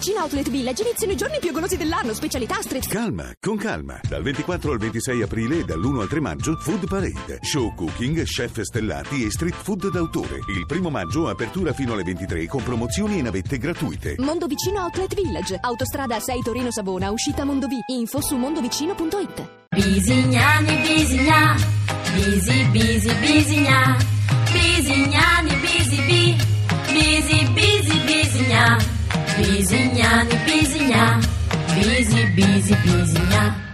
Vicino Outlet Village iniziano i giorni più golosi dell'anno, specialità street Calma, con calma. Dal 24 al 26 aprile e dall'1 al 3 maggio, Food Parade. Show cooking, chef stellati e street food d'autore. Il primo maggio, apertura fino alle 23 con promozioni e navette gratuite. Mondo Vicino Outlet Village. Autostrada 6 Torino Savona, uscita Mondovì. Info su mondovicino.it. Bisignani, bisigna, bisi, bisi, bisigna, bisignani, bisigna, bisi, bisi, bisigna.